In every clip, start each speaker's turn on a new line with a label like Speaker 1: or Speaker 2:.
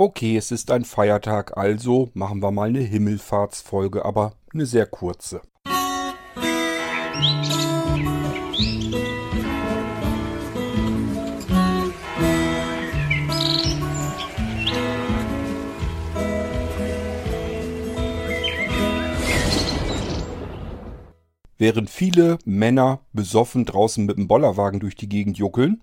Speaker 1: Okay, es ist ein Feiertag, also machen wir mal eine Himmelfahrtsfolge, aber eine sehr kurze. Während viele Männer besoffen draußen mit dem Bollerwagen durch die Gegend juckeln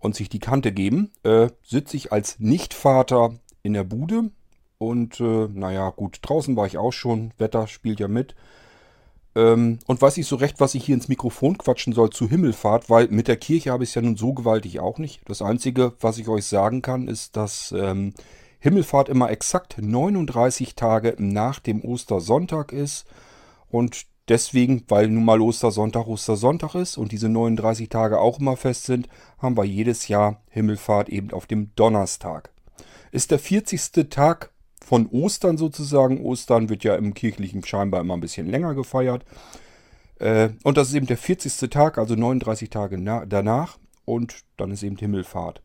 Speaker 1: und sich die Kante geben, äh, sitze ich als Nichtvater in der Bude. Und äh, naja, gut, draußen war ich auch schon. Wetter spielt ja mit. Ähm, und weiß ich so recht, was ich hier ins Mikrofon quatschen soll zu Himmelfahrt, weil mit der Kirche habe ich es ja nun so gewaltig auch nicht. Das Einzige, was ich euch sagen kann, ist, dass ähm, Himmelfahrt immer exakt 39 Tage nach dem Ostersonntag ist. Und deswegen, weil nun mal Ostersonntag Ostersonntag ist und diese 39 Tage auch immer fest sind, haben wir jedes Jahr Himmelfahrt eben auf dem Donnerstag ist der 40. Tag von Ostern sozusagen. Ostern wird ja im kirchlichen scheinbar immer ein bisschen länger gefeiert. Äh, und das ist eben der 40. Tag, also 39 Tage danach. Und dann ist eben Himmelfahrt.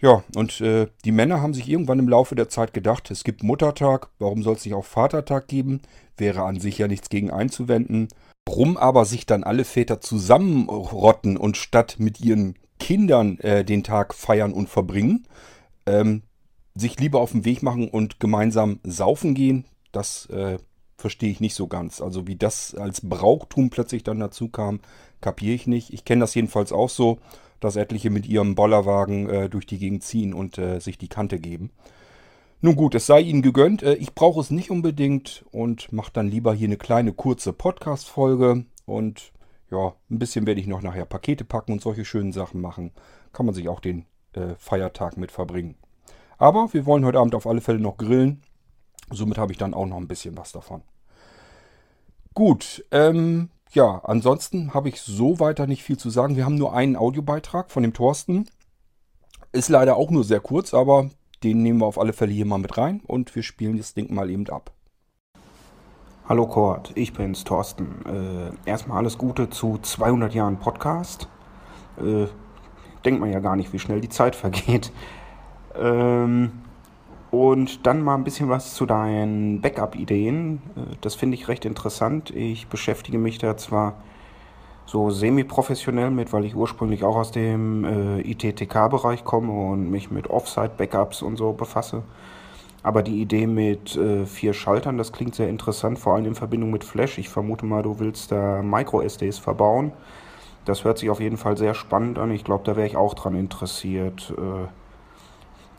Speaker 1: Ja, und äh, die Männer haben sich irgendwann im Laufe der Zeit gedacht, es gibt Muttertag, warum soll es nicht auch Vatertag geben? Wäre an sich ja nichts gegen einzuwenden. Warum aber sich dann alle Väter zusammenrotten und statt mit ihren Kindern äh, den Tag feiern und verbringen, ähm, sich lieber auf den Weg machen und gemeinsam saufen gehen, das äh, verstehe ich nicht so ganz. Also wie das als Brauchtum plötzlich dann dazu kam, kapiere ich nicht. Ich kenne das jedenfalls auch so, dass etliche mit ihrem Bollerwagen äh, durch die Gegend ziehen und äh, sich die Kante geben. Nun gut, es sei Ihnen gegönnt. Äh, ich brauche es nicht unbedingt und mache dann lieber hier eine kleine kurze Podcast-Folge. Und ja, ein bisschen werde ich noch nachher Pakete packen und solche schönen Sachen machen. Kann man sich auch den äh, Feiertag mit verbringen. Aber wir wollen heute Abend auf alle Fälle noch grillen. Somit habe ich dann auch noch ein bisschen was davon. Gut, ähm, ja, ansonsten habe ich so weiter nicht viel zu sagen. Wir haben nur einen Audiobeitrag von dem Thorsten. Ist leider auch nur sehr kurz, aber den nehmen wir auf alle Fälle hier mal mit rein und wir spielen das Ding mal eben ab.
Speaker 2: Hallo Kurt, ich bin's, Thorsten. Äh, erstmal alles Gute zu 200 Jahren Podcast. Äh, denkt man ja gar nicht, wie schnell die Zeit vergeht. Ähm, und dann mal ein bisschen was zu deinen Backup-Ideen. Äh, das finde ich recht interessant. Ich beschäftige mich da zwar so semi-professionell mit, weil ich ursprünglich auch aus dem äh, ITTK-Bereich komme und mich mit Offsite-Backups und so befasse. Aber die Idee mit äh, vier Schaltern, das klingt sehr interessant, vor allem in Verbindung mit Flash. Ich vermute mal, du willst da Micro-SDs verbauen. Das hört sich auf jeden Fall sehr spannend an. Ich glaube, da wäre ich auch dran interessiert. Äh,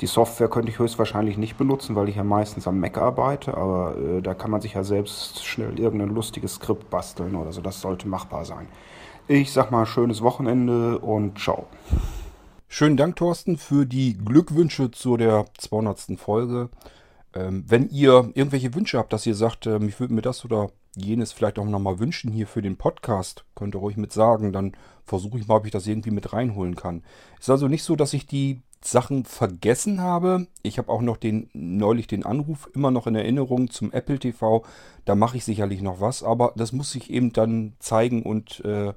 Speaker 2: die Software könnte ich höchstwahrscheinlich nicht benutzen, weil ich ja meistens am Mac arbeite, aber äh, da kann man sich ja selbst schnell irgendein lustiges Skript basteln oder so. Das sollte machbar sein. Ich sag mal schönes Wochenende und ciao.
Speaker 1: Schönen Dank, Thorsten, für die Glückwünsche zu der 200. Folge. Ähm, wenn ihr irgendwelche Wünsche habt, dass ihr sagt, ähm, ich würde mir das oder jenes vielleicht auch nochmal wünschen hier für den Podcast, könnt ihr ruhig mit sagen, dann versuche ich mal, ob ich das irgendwie mit reinholen kann. Ist also nicht so, dass ich die Sachen vergessen habe. Ich habe auch noch den neulich den Anruf immer noch in Erinnerung zum Apple TV. Da mache ich sicherlich noch was, aber das muss sich eben dann zeigen und äh,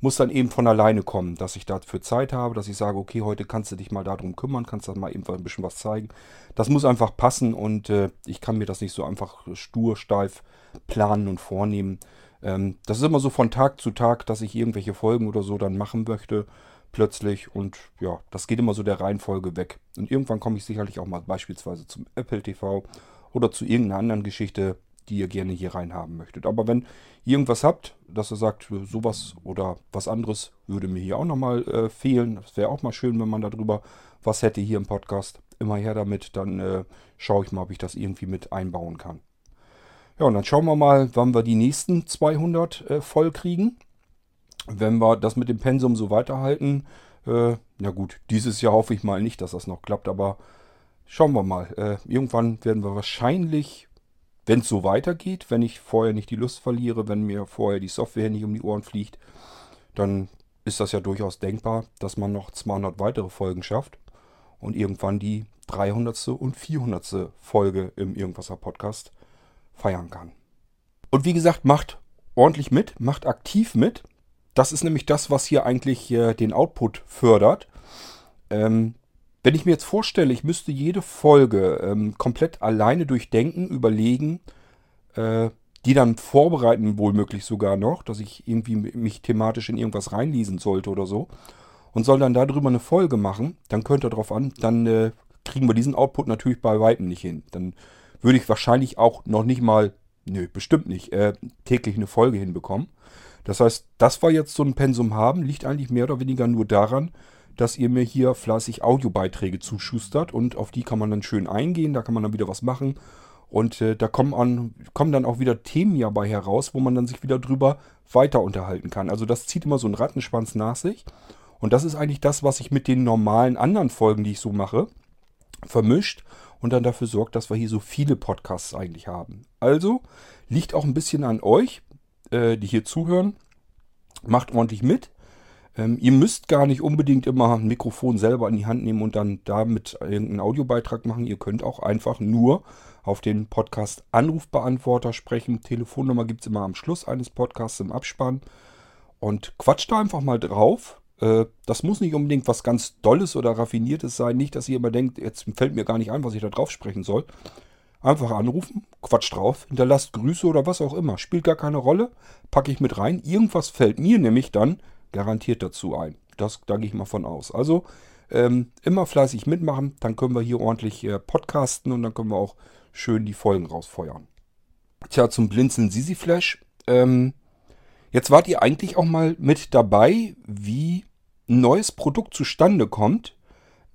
Speaker 1: muss dann eben von alleine kommen, dass ich dafür Zeit habe, dass ich sage, okay, heute kannst du dich mal darum kümmern, kannst du mal eben ein bisschen was zeigen. Das muss einfach passen und äh, ich kann mir das nicht so einfach stur, steif planen und vornehmen. Ähm, das ist immer so von Tag zu Tag, dass ich irgendwelche Folgen oder so dann machen möchte plötzlich und ja, das geht immer so der Reihenfolge weg. Und irgendwann komme ich sicherlich auch mal beispielsweise zum Apple TV oder zu irgendeiner anderen Geschichte, die ihr gerne hier reinhaben möchtet. Aber wenn ihr irgendwas habt, dass ihr sagt, sowas oder was anderes würde mir hier auch nochmal äh, fehlen, das wäre auch mal schön, wenn man darüber was hätte hier im Podcast. Immer her damit, dann äh, schaue ich mal, ob ich das irgendwie mit einbauen kann. Ja, und dann schauen wir mal, wann wir die nächsten 200 äh, voll kriegen wenn wir das mit dem Pensum so weiterhalten, äh, na gut, dieses Jahr hoffe ich mal nicht, dass das noch klappt, aber schauen wir mal. Äh, irgendwann werden wir wahrscheinlich, wenn es so weitergeht, wenn ich vorher nicht die Lust verliere, wenn mir vorher die Software nicht um die Ohren fliegt, dann ist das ja durchaus denkbar, dass man noch 200 weitere Folgen schafft und irgendwann die 300. und 400. Folge im Irgendwasser Podcast feiern kann. Und wie gesagt, macht ordentlich mit, macht aktiv mit. Das ist nämlich das, was hier eigentlich äh, den Output fördert. Ähm, wenn ich mir jetzt vorstelle, ich müsste jede Folge ähm, komplett alleine durchdenken, überlegen, äh, die dann vorbereiten, wohlmöglich sogar noch, dass ich irgendwie mich thematisch in irgendwas reinlesen sollte oder so, und soll dann darüber eine Folge machen, dann könnt ihr drauf an, dann äh, kriegen wir diesen Output natürlich bei Weitem nicht hin. Dann würde ich wahrscheinlich auch noch nicht mal, nö, bestimmt nicht, äh, täglich eine Folge hinbekommen. Das heißt, das wir jetzt so ein Pensum haben, liegt eigentlich mehr oder weniger nur daran, dass ihr mir hier fleißig Audiobeiträge zuschustert und auf die kann man dann schön eingehen, da kann man dann wieder was machen und äh, da kommen, an, kommen dann auch wieder Themen ja bei heraus, wo man dann sich wieder drüber weiter unterhalten kann. Also das zieht immer so einen Rattenschwanz nach sich und das ist eigentlich das, was ich mit den normalen anderen Folgen, die ich so mache, vermischt und dann dafür sorgt, dass wir hier so viele Podcasts eigentlich haben. Also liegt auch ein bisschen an euch, äh, die hier zuhören. Macht ordentlich mit. Ähm, ihr müsst gar nicht unbedingt immer ein Mikrofon selber in die Hand nehmen und dann damit irgendeinen Audiobeitrag machen. Ihr könnt auch einfach nur auf den Podcast Anrufbeantworter sprechen. Telefonnummer gibt es immer am Schluss eines Podcasts im Abspann. Und quatscht da einfach mal drauf. Äh, das muss nicht unbedingt was ganz Dolles oder Raffiniertes sein. Nicht, dass ihr immer denkt, jetzt fällt mir gar nicht ein, was ich da drauf sprechen soll. Einfach anrufen, Quatsch drauf, hinterlasst Grüße oder was auch immer. Spielt gar keine Rolle, packe ich mit rein. Irgendwas fällt mir nämlich dann garantiert dazu ein. Das, da gehe ich mal von aus. Also ähm, immer fleißig mitmachen, dann können wir hier ordentlich äh, podcasten und dann können wir auch schön die Folgen rausfeuern. Tja, zum Blinzeln Sisi Flash. Ähm, jetzt wart ihr eigentlich auch mal mit dabei, wie ein neues Produkt zustande kommt,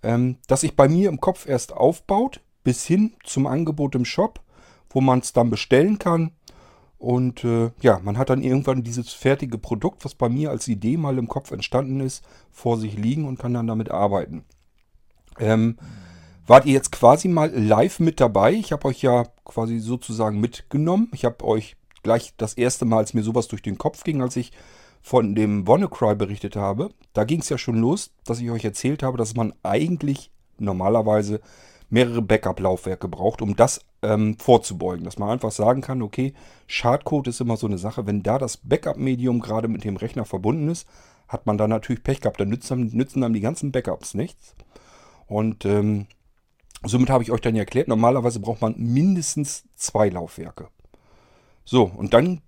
Speaker 1: ähm, das sich bei mir im Kopf erst aufbaut, bis hin zum Angebot im Shop, wo man es dann bestellen kann. Und äh, ja, man hat dann irgendwann dieses fertige Produkt, was bei mir als Idee mal im Kopf entstanden ist, vor sich liegen und kann dann damit arbeiten. Ähm, wart ihr jetzt quasi mal live mit dabei? Ich habe euch ja quasi sozusagen mitgenommen. Ich habe euch gleich das erste Mal, als mir sowas durch den Kopf ging, als ich von dem WannaCry berichtet habe, da ging es ja schon los, dass ich euch erzählt habe, dass man eigentlich normalerweise mehrere Backup-Laufwerke braucht, um das ähm, vorzubeugen. Dass man einfach sagen kann, okay, Schadcode ist immer so eine Sache. Wenn da das Backup-Medium gerade mit dem Rechner verbunden ist, hat man da natürlich Pech gehabt. Dann nützen, nützen dann die ganzen Backups nichts. Und ähm, somit habe ich euch dann erklärt, normalerweise braucht man mindestens zwei Laufwerke. So, und dann,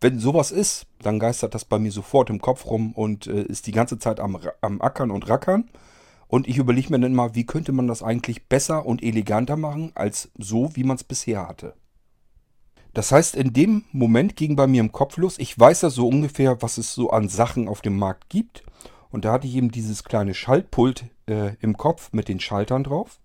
Speaker 1: wenn sowas ist, dann geistert das bei mir sofort im Kopf rum und äh, ist die ganze Zeit am, am Ackern und Rackern. Und ich überlege mir dann mal, wie könnte man das eigentlich besser und eleganter machen, als so, wie man es bisher hatte. Das heißt, in dem Moment ging bei mir im Kopf los, ich weiß ja so ungefähr, was es so an Sachen auf dem Markt gibt. Und da hatte ich eben dieses kleine Schaltpult äh, im Kopf mit den Schaltern drauf.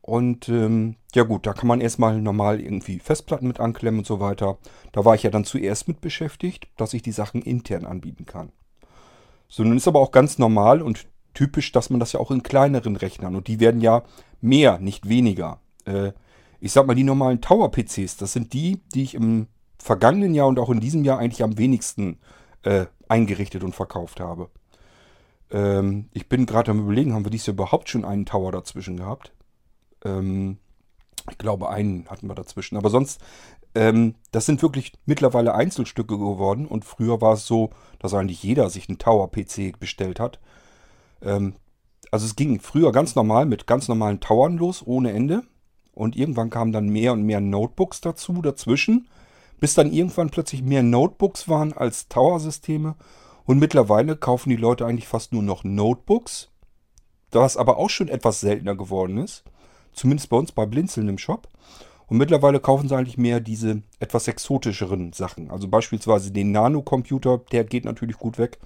Speaker 1: Und ähm, ja gut, da kann man erstmal normal irgendwie Festplatten mit anklemmen und so weiter. Da war ich ja dann zuerst mit beschäftigt, dass ich die Sachen intern anbieten kann. So, nun ist aber auch ganz normal und typisch, dass man das ja auch in kleineren Rechnern und die werden ja mehr, nicht weniger. Äh, ich sag mal, die normalen Tower-PCs, das sind die, die ich im vergangenen Jahr und auch in diesem Jahr eigentlich am wenigsten äh, eingerichtet und verkauft habe. Ähm, ich bin gerade am überlegen, haben wir dieses Jahr überhaupt schon einen Tower dazwischen gehabt? Ähm, ich glaube, einen hatten wir dazwischen. Aber sonst, ähm, das sind wirklich mittlerweile Einzelstücke geworden. Und früher war es so, dass eigentlich jeder sich einen Tower-PC bestellt hat. Ähm, also es ging früher ganz normal mit ganz normalen Towern los, ohne Ende. Und irgendwann kamen dann mehr und mehr Notebooks dazu, dazwischen. Bis dann irgendwann plötzlich mehr Notebooks waren als Tower-Systeme. Und mittlerweile kaufen die Leute eigentlich fast nur noch Notebooks. Was aber auch schon etwas seltener geworden ist. Zumindest bei uns bei Blinzeln im Shop. Und mittlerweile kaufen sie eigentlich mehr diese etwas exotischeren Sachen. Also beispielsweise den Nano-Computer, der geht natürlich gut weg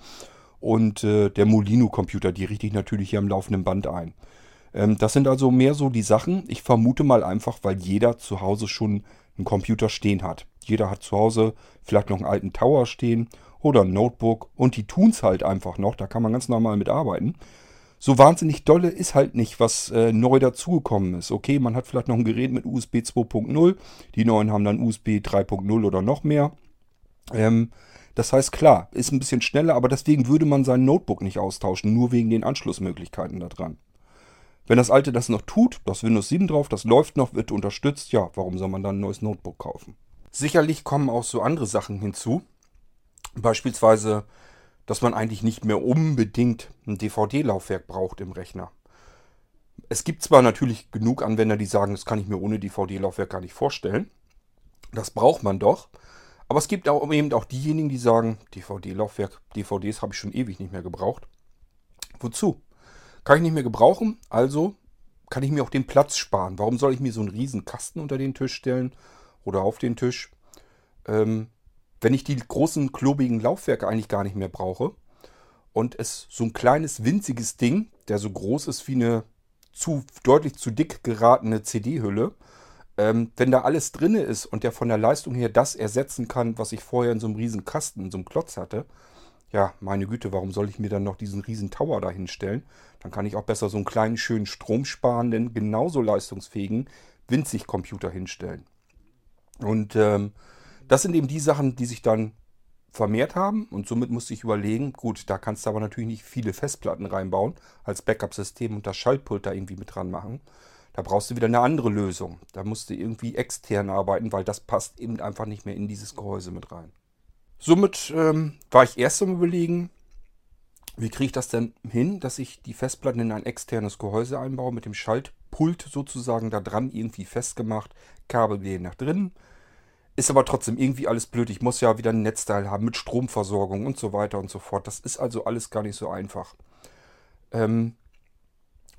Speaker 1: und äh, der Molino-Computer, die richte ich natürlich hier am laufenden Band ein. Ähm, das sind also mehr so die Sachen. Ich vermute mal einfach, weil jeder zu Hause schon einen Computer stehen hat. Jeder hat zu Hause vielleicht noch einen alten Tower stehen oder ein Notebook und die tun es halt einfach noch. Da kann man ganz normal mit arbeiten. So wahnsinnig dolle ist halt nicht, was äh, neu dazugekommen ist. Okay, man hat vielleicht noch ein Gerät mit USB 2.0. Die neuen haben dann USB 3.0 oder noch mehr. Ähm, das heißt, klar, ist ein bisschen schneller, aber deswegen würde man sein Notebook nicht austauschen, nur wegen den Anschlussmöglichkeiten da dran. Wenn das alte das noch tut, das Windows 7 drauf, das läuft noch, wird unterstützt, ja, warum soll man dann ein neues Notebook kaufen? Sicherlich kommen auch so andere Sachen hinzu. Beispielsweise, dass man eigentlich nicht mehr unbedingt ein DVD-Laufwerk braucht im Rechner. Es gibt zwar natürlich genug Anwender, die sagen, das kann ich mir ohne DVD-Laufwerk gar nicht vorstellen. Das braucht man doch. Aber es gibt auch eben auch diejenigen, die sagen, DVD-Laufwerk, DVDs habe ich schon ewig nicht mehr gebraucht. Wozu? Kann ich nicht mehr gebrauchen, also kann ich mir auch den Platz sparen. Warum soll ich mir so einen riesen Kasten unter den Tisch stellen oder auf den Tisch, ähm, wenn ich die großen klobigen Laufwerke eigentlich gar nicht mehr brauche und es so ein kleines winziges Ding, der so groß ist wie eine zu deutlich zu dick geratene CD-Hülle, ähm, wenn da alles drin ist und der von der Leistung her das ersetzen kann, was ich vorher in so einem riesen Kasten, in so einem Klotz hatte, ja, meine Güte, warum soll ich mir dann noch diesen riesen Tower da hinstellen? Dann kann ich auch besser so einen kleinen, schönen, stromsparenden, genauso leistungsfähigen Winzig-Computer hinstellen. Und ähm, das sind eben die Sachen, die sich dann vermehrt haben und somit musste ich überlegen, gut, da kannst du aber natürlich nicht viele Festplatten reinbauen als Backup-System und das Schaltpult da irgendwie mit dran machen. Da brauchst du wieder eine andere Lösung. Da musst du irgendwie extern arbeiten, weil das passt eben einfach nicht mehr in dieses Gehäuse mit rein. Somit ähm, war ich erst am überlegen, wie kriege ich das denn hin, dass ich die Festplatten in ein externes Gehäuse einbaue, mit dem Schaltpult sozusagen da dran irgendwie festgemacht, Kabel gehen nach drinnen. Ist aber trotzdem irgendwie alles blöd. Ich muss ja wieder ein Netzteil haben mit Stromversorgung und so weiter und so fort. Das ist also alles gar nicht so einfach. Ähm,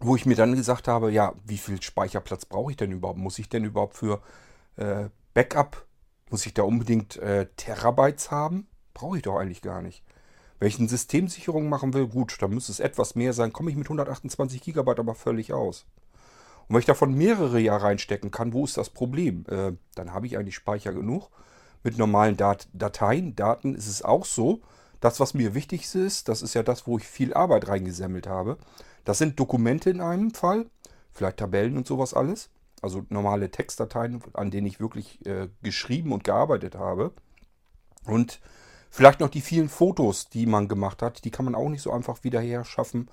Speaker 1: wo ich mir dann gesagt habe, ja, wie viel Speicherplatz brauche ich denn überhaupt? Muss ich denn überhaupt für äh, Backup muss ich da unbedingt äh, Terabytes haben? Brauche ich doch eigentlich gar nicht. Wenn ich eine Systemsicherung machen will, gut, dann müsste es etwas mehr sein. Komme ich mit 128 GB aber völlig aus. Und wenn ich davon mehrere Jahre reinstecken kann, wo ist das Problem? Äh, dann habe ich eigentlich Speicher genug. Mit normalen Dat Dateien, Daten ist es auch so. Das, was mir wichtig ist, das ist ja das, wo ich viel Arbeit reingesammelt habe. Das sind Dokumente in einem Fall, vielleicht Tabellen und sowas alles also normale Textdateien, an denen ich wirklich äh, geschrieben und gearbeitet habe. Und vielleicht noch die vielen Fotos, die man gemacht hat, die kann man auch nicht so einfach wieder her schaffen.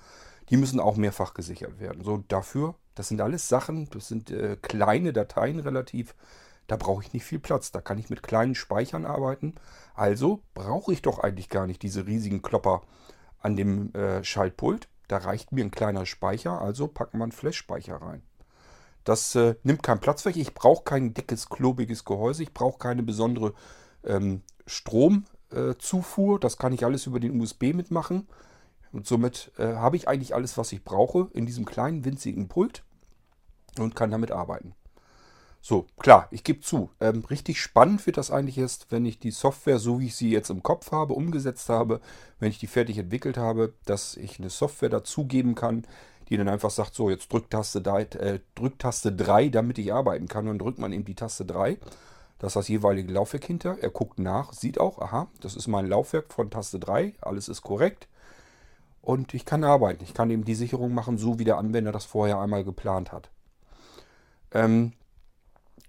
Speaker 1: Die müssen auch mehrfach gesichert werden. So dafür, das sind alles Sachen, das sind äh, kleine Dateien relativ. Da brauche ich nicht viel Platz. Da kann ich mit kleinen Speichern arbeiten. Also brauche ich doch eigentlich gar nicht diese riesigen Klopper an dem äh, Schaltpult. Da reicht mir ein kleiner Speicher, also wir einen Flash-Speicher rein. Das äh, nimmt keinen Platz weg. Ich brauche kein dickes, klobiges Gehäuse. Ich brauche keine besondere ähm, Stromzufuhr. Äh, das kann ich alles über den USB mitmachen. Und somit äh, habe ich eigentlich alles, was ich brauche in diesem kleinen, winzigen Pult und kann damit arbeiten. So, klar, ich gebe zu. Ähm, richtig spannend wird das eigentlich erst, wenn ich die Software, so wie ich sie jetzt im Kopf habe, umgesetzt habe, wenn ich die fertig entwickelt habe, dass ich eine Software dazugeben kann, die dann einfach sagt, so jetzt drück Taste, äh, drück Taste 3, damit ich arbeiten kann. Und dann drückt man eben die Taste 3. Das ist das jeweilige Laufwerk hinter. Er guckt nach, sieht auch, aha, das ist mein Laufwerk von Taste 3, alles ist korrekt. Und ich kann arbeiten. Ich kann eben die Sicherung machen, so wie der Anwender das vorher einmal geplant hat. Ähm,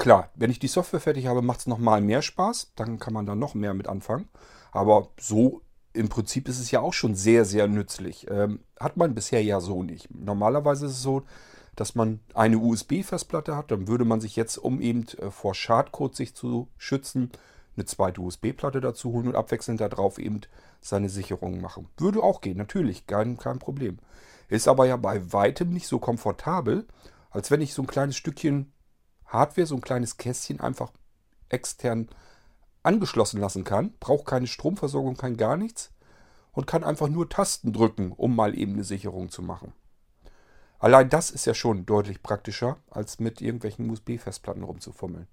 Speaker 1: klar, wenn ich die Software fertig habe, macht es nochmal mehr Spaß. Dann kann man da noch mehr mit anfangen. Aber so im Prinzip ist es ja auch schon sehr, sehr nützlich. Ähm, hat man bisher ja so nicht. Normalerweise ist es so, dass man eine USB-Festplatte hat. Dann würde man sich jetzt, um eben äh, vor Schadcode sich zu schützen, eine zweite USB-Platte dazu holen und abwechselnd darauf eben seine Sicherungen machen. Würde auch gehen, natürlich, kein, kein Problem. Ist aber ja bei weitem nicht so komfortabel, als wenn ich so ein kleines Stückchen Hardware, so ein kleines Kästchen einfach extern angeschlossen lassen kann, braucht keine Stromversorgung, kein gar nichts und kann einfach nur Tasten drücken, um mal eben eine Sicherung zu machen. Allein das ist ja schon deutlich praktischer, als mit irgendwelchen USB-Festplatten rumzufummeln.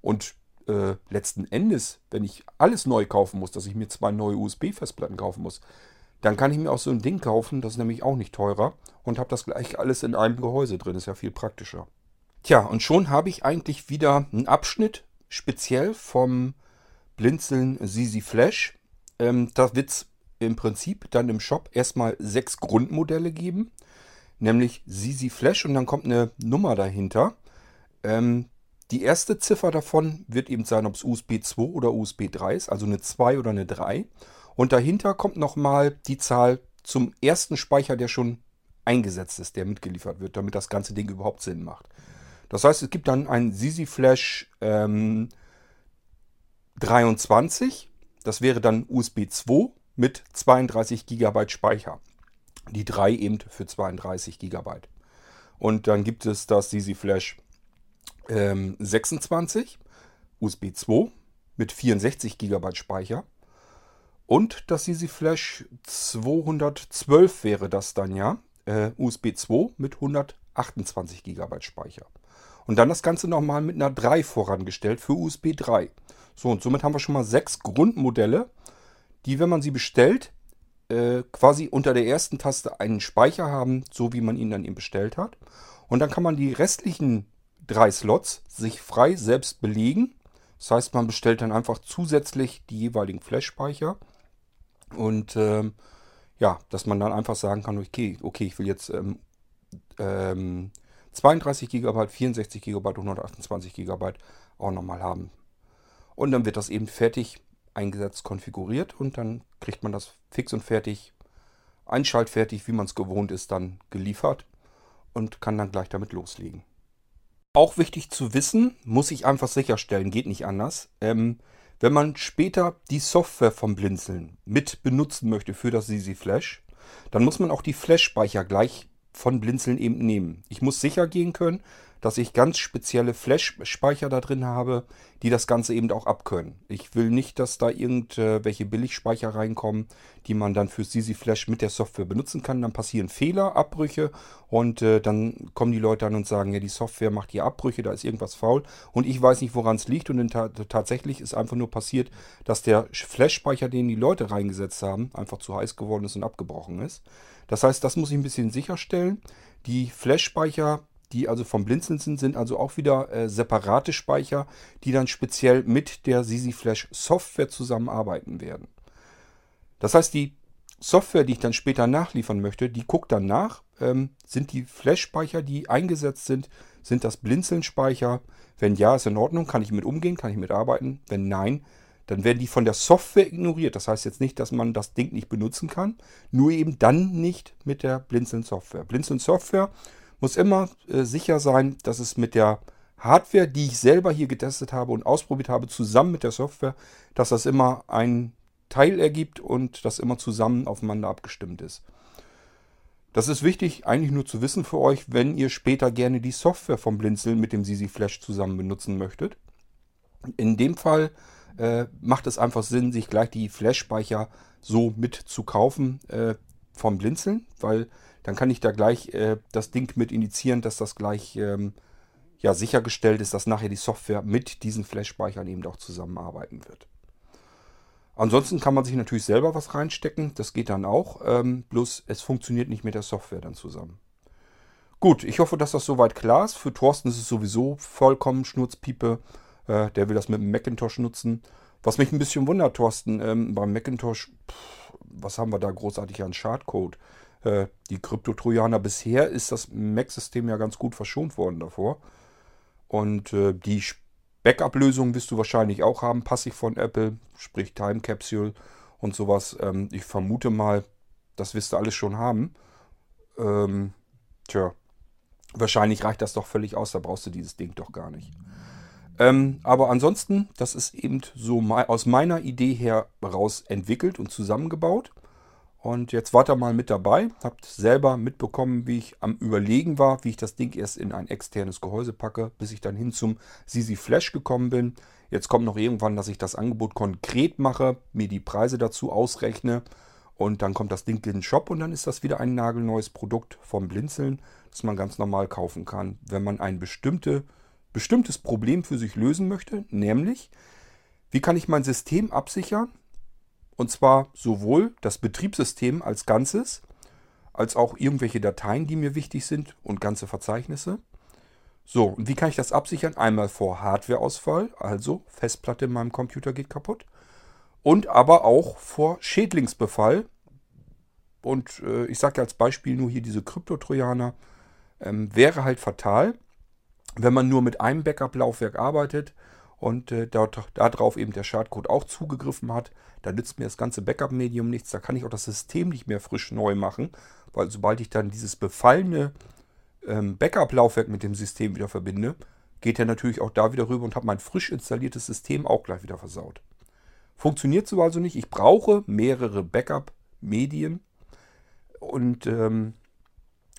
Speaker 1: Und äh, letzten Endes, wenn ich alles neu kaufen muss, dass ich mir zwei neue USB-Festplatten kaufen muss, dann kann ich mir auch so ein Ding kaufen, das ist nämlich auch nicht teurer und habe das gleich alles in einem Gehäuse drin, ist ja viel praktischer. Tja, und schon habe ich eigentlich wieder einen Abschnitt speziell vom Blinzeln Sisi Flash. Ähm, da wird es im Prinzip dann im Shop erstmal sechs Grundmodelle geben. Nämlich Sisi Flash und dann kommt eine Nummer dahinter. Ähm, die erste Ziffer davon wird eben sein, ob es USB 2 oder USB 3 ist, also eine 2 oder eine 3. Und dahinter kommt nochmal die Zahl zum ersten Speicher, der schon eingesetzt ist, der mitgeliefert wird, damit das ganze Ding überhaupt Sinn macht. Das heißt, es gibt dann einen Sisi Flash ähm, 23. Das wäre dann USB 2 mit 32 GB Speicher. Die 3 eben für 32 GB. Und dann gibt es das Easy Flash ähm, 26, USB 2 mit 64 GB Speicher. Und das Easy Flash 212 wäre das dann ja. Äh, USB 2 mit 128 GB Speicher. Und dann das Ganze nochmal mit einer 3 vorangestellt für USB 3. So, und somit haben wir schon mal sechs Grundmodelle, die, wenn man sie bestellt, äh, quasi unter der ersten Taste einen Speicher haben, so wie man ihn dann eben bestellt hat. Und dann kann man die restlichen drei Slots sich frei selbst belegen. Das heißt, man bestellt dann einfach zusätzlich die jeweiligen Flash-Speicher. Und ähm, ja, dass man dann einfach sagen kann, okay, okay ich will jetzt ähm, ähm, 32 GB, 64 GB und 128 GB auch nochmal haben. Und dann wird das eben fertig eingesetzt, konfiguriert und dann kriegt man das fix und fertig, einschaltfertig, wie man es gewohnt ist, dann geliefert und kann dann gleich damit loslegen. Auch wichtig zu wissen, muss ich einfach sicherstellen, geht nicht anders. Ähm, wenn man später die Software vom Blinzeln mit benutzen möchte für das Easy Flash, dann muss man auch die Flash-Speicher gleich von Blinzeln eben nehmen. Ich muss sicher gehen können, dass ich ganz spezielle Flash-Speicher da drin habe, die das Ganze eben auch abkönnen. Ich will nicht, dass da irgendwelche Billigspeicher reinkommen, die man dann für CZ Flash mit der Software benutzen kann. Dann passieren Fehler, Abbrüche und äh, dann kommen die Leute an und sagen, ja, die Software macht hier Abbrüche, da ist irgendwas faul und ich weiß nicht, woran es liegt. Und ta tatsächlich ist einfach nur passiert, dass der Flash-Speicher, den die Leute reingesetzt haben, einfach zu heiß geworden ist und abgebrochen ist. Das heißt, das muss ich ein bisschen sicherstellen. Die Flash-Speicher die also vom Blinzeln sind, sind also auch wieder äh, separate Speicher, die dann speziell mit der Sisi Flash Software zusammenarbeiten werden. Das heißt, die Software, die ich dann später nachliefern möchte, die guckt dann nach, ähm, sind die Flash-Speicher, die eingesetzt sind, sind das Blinzeln-Speicher? Wenn ja, ist in Ordnung, kann ich mit umgehen, kann ich mitarbeiten. Wenn nein, dann werden die von der Software ignoriert. Das heißt jetzt nicht, dass man das Ding nicht benutzen kann, nur eben dann nicht mit der Blinzeln-Software. Blinzeln-Software muss immer äh, sicher sein, dass es mit der Hardware, die ich selber hier getestet habe und ausprobiert habe, zusammen mit der Software, dass das immer ein Teil ergibt und das immer zusammen aufeinander abgestimmt ist. Das ist wichtig, eigentlich nur zu wissen für euch, wenn ihr später gerne die Software vom Blinzeln mit dem Sisi Flash zusammen benutzen möchtet. In dem Fall äh, macht es einfach Sinn, sich gleich die Flash-Speicher so mit zu kaufen äh, vom Blinzeln, weil dann kann ich da gleich äh, das Ding mit initiieren, dass das gleich ähm, ja, sichergestellt ist, dass nachher die Software mit diesen Flash-Speichern eben auch zusammenarbeiten wird. Ansonsten kann man sich natürlich selber was reinstecken, das geht dann auch, ähm, bloß es funktioniert nicht mit der Software dann zusammen. Gut, ich hoffe, dass das soweit klar ist. Für Thorsten ist es sowieso vollkommen Schnurzpiepe. Äh, der will das mit dem Macintosh nutzen. Was mich ein bisschen wundert, Thorsten, ähm, beim Macintosh, pff, was haben wir da großartig an Schadcode? Äh, die Krypto-Trojaner. Bisher ist das Mac-System ja ganz gut verschont worden davor. Und äh, die Backup-Lösung wirst du wahrscheinlich auch haben, passiv von Apple, sprich Time Capsule und sowas. Ähm, ich vermute mal, das wirst du alles schon haben. Ähm, tja, wahrscheinlich reicht das doch völlig aus, da brauchst du dieses Ding doch gar nicht. Ähm, aber ansonsten, das ist eben so aus meiner Idee her raus entwickelt und zusammengebaut. Und jetzt wart ihr mal mit dabei, habt selber mitbekommen, wie ich am Überlegen war, wie ich das Ding erst in ein externes Gehäuse packe, bis ich dann hin zum Sisi Flash gekommen bin. Jetzt kommt noch irgendwann, dass ich das Angebot konkret mache, mir die Preise dazu ausrechne und dann kommt das Ding in den Shop und dann ist das wieder ein nagelneues Produkt vom Blinzeln, das man ganz normal kaufen kann, wenn man ein bestimmte, bestimmtes Problem für sich lösen möchte, nämlich wie kann ich mein System absichern, und zwar sowohl das Betriebssystem als Ganzes, als auch irgendwelche Dateien, die mir wichtig sind und ganze Verzeichnisse. So, und wie kann ich das absichern? Einmal vor Hardwareausfall, also Festplatte in meinem Computer geht kaputt. Und aber auch vor Schädlingsbefall. Und äh, ich sage als Beispiel nur hier diese Kryptotrojaner. Ähm, wäre halt fatal, wenn man nur mit einem Backup-Laufwerk arbeitet und äh, darauf eben der Schadcode auch zugegriffen hat, da nützt mir das ganze Backup-Medium nichts. Da kann ich auch das System nicht mehr frisch neu machen, weil sobald ich dann dieses befallene ähm, Backup-Laufwerk mit dem System wieder verbinde, geht er natürlich auch da wieder rüber und habe mein frisch installiertes System auch gleich wieder versaut. Funktioniert so also nicht. Ich brauche mehrere Backup-Medien und ähm,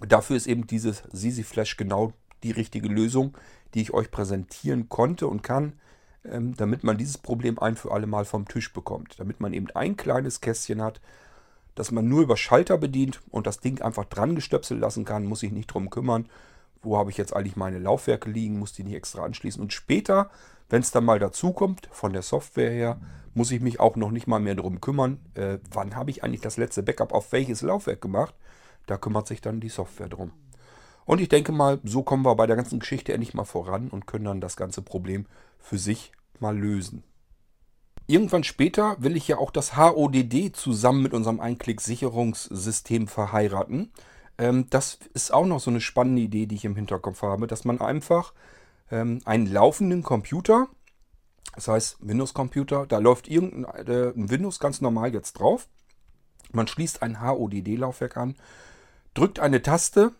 Speaker 1: Dafür ist eben dieses Sisi Flash genau die richtige Lösung, die ich euch präsentieren konnte und kann, damit man dieses Problem ein für alle Mal vom Tisch bekommt. Damit man eben ein kleines Kästchen hat, das man nur über Schalter bedient und das Ding einfach dran gestöpselt lassen kann, muss sich nicht drum kümmern, wo habe ich jetzt eigentlich meine Laufwerke liegen, muss die nicht extra anschließen. Und später, wenn es dann mal dazu kommt, von der Software her, muss ich mich auch noch nicht mal mehr darum kümmern, äh, wann habe ich eigentlich das letzte Backup auf welches Laufwerk gemacht. Da kümmert sich dann die Software drum. Und ich denke mal, so kommen wir bei der ganzen Geschichte endlich mal voran und können dann das ganze Problem für sich mal lösen. Irgendwann später will ich ja auch das HODD zusammen mit unserem Einklick-Sicherungssystem verheiraten. Ähm, das ist auch noch so eine spannende Idee, die ich im Hinterkopf habe, dass man einfach ähm, einen laufenden Computer, das heißt Windows-Computer, da läuft irgendein äh, Windows ganz normal jetzt drauf. Man schließt ein HODD-Laufwerk an, drückt eine Taste,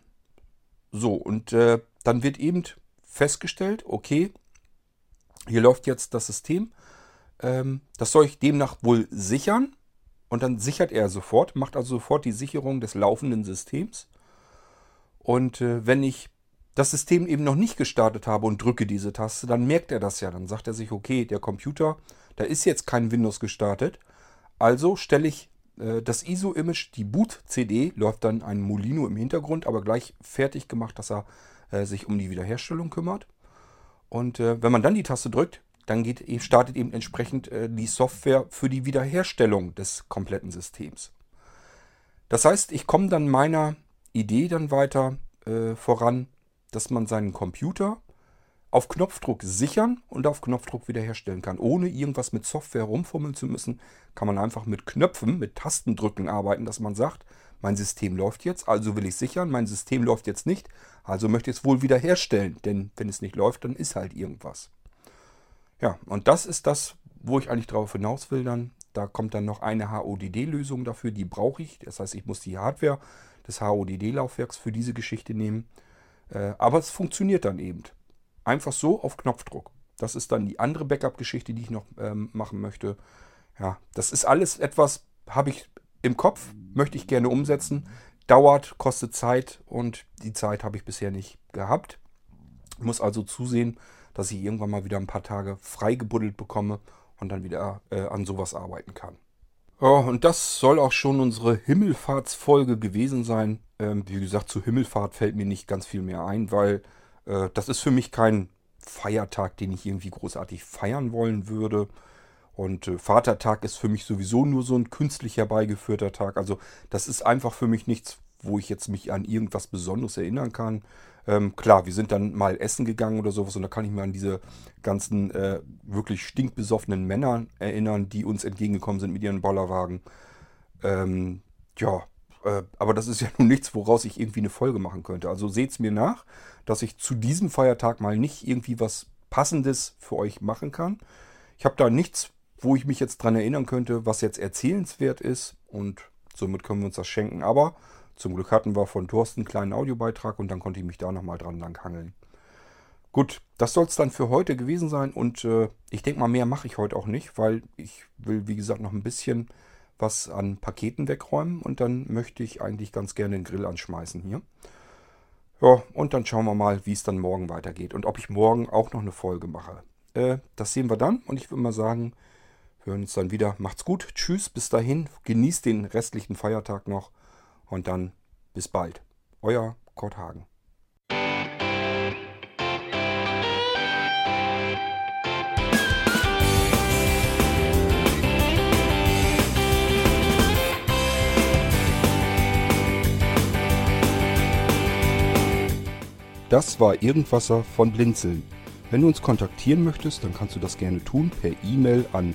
Speaker 1: so, und äh, dann wird eben festgestellt, okay, hier läuft jetzt das System. Ähm, das soll ich demnach wohl sichern. Und dann sichert er sofort, macht also sofort die Sicherung des laufenden Systems. Und äh, wenn ich das System eben noch nicht gestartet habe und drücke diese Taste, dann merkt er das ja. Dann sagt er sich, okay, der Computer, da ist jetzt kein Windows gestartet. Also stelle ich äh, das ISO-Image, die Boot-CD, läuft dann ein Molino im Hintergrund, aber gleich fertig gemacht, dass er äh, sich um die Wiederherstellung kümmert. Und äh, wenn man dann die Taste drückt, dann geht, e, startet eben entsprechend äh, die Software für die Wiederherstellung des kompletten Systems. Das heißt, ich komme dann meiner Idee dann weiter äh, voran, dass man seinen Computer auf Knopfdruck sichern und auf Knopfdruck wiederherstellen kann. Ohne irgendwas mit Software rumfummeln zu müssen, kann man einfach mit Knöpfen, mit Tastendrücken arbeiten, dass man sagt, mein System läuft jetzt, also will ich sichern, mein System läuft jetzt nicht, also möchte ich es wohl wiederherstellen, denn wenn es nicht läuft, dann ist halt irgendwas. Ja, und das ist das, wo ich eigentlich darauf hinaus will dann. Da kommt dann noch eine HODD-Lösung dafür, die brauche ich. Das heißt, ich muss die Hardware des HODD-Laufwerks für diese Geschichte nehmen. Äh, aber es funktioniert dann eben. Einfach so auf Knopfdruck. Das ist dann die andere Backup-Geschichte, die ich noch ähm, machen möchte. Ja, das ist alles etwas, habe ich im Kopf, möchte ich gerne umsetzen. Dauert, kostet Zeit und die Zeit habe ich bisher nicht gehabt. Muss also zusehen, dass ich irgendwann mal wieder ein paar Tage freigebuddelt bekomme und dann wieder äh, an sowas arbeiten kann. Ja, und das soll auch schon unsere Himmelfahrtsfolge gewesen sein. Ähm, wie gesagt, zu Himmelfahrt fällt mir nicht ganz viel mehr ein, weil äh, das ist für mich kein Feiertag, den ich irgendwie großartig feiern wollen würde. Und äh, Vatertag ist für mich sowieso nur so ein künstlich herbeigeführter Tag. Also das ist einfach für mich nichts, wo ich jetzt mich an irgendwas Besonderes erinnern kann. Ähm, klar, wir sind dann mal essen gegangen oder sowas und da kann ich mir an diese ganzen äh, wirklich stinkbesoffenen Männer erinnern, die uns entgegengekommen sind mit ihren Bollerwagen. Ähm, ja, äh, aber das ist ja nun nichts, woraus ich irgendwie eine Folge machen könnte. Also seht es mir nach, dass ich zu diesem Feiertag mal nicht irgendwie was Passendes für euch machen kann. Ich habe da nichts, wo ich mich jetzt dran erinnern könnte, was jetzt erzählenswert ist und somit können wir uns das schenken. Aber zum Glück hatten wir von Thorsten einen kleinen Audiobeitrag und dann konnte ich mich da nochmal dran langhangeln. Gut, das soll es dann für heute gewesen sein und äh, ich denke mal, mehr mache ich heute auch nicht, weil ich will, wie gesagt, noch ein bisschen was an Paketen wegräumen und dann möchte ich eigentlich ganz gerne den Grill anschmeißen hier. Ja, und dann schauen wir mal, wie es dann morgen weitergeht und ob ich morgen auch noch eine Folge mache. Äh, das sehen wir dann und ich würde mal sagen, hören uns dann wieder. Macht's gut, tschüss, bis dahin, genießt den restlichen Feiertag noch und dann bis bald. Euer Kurt Hagen. Das war Irgendwasser von Blinzeln. Wenn du uns kontaktieren möchtest, dann kannst du das gerne tun per E-Mail an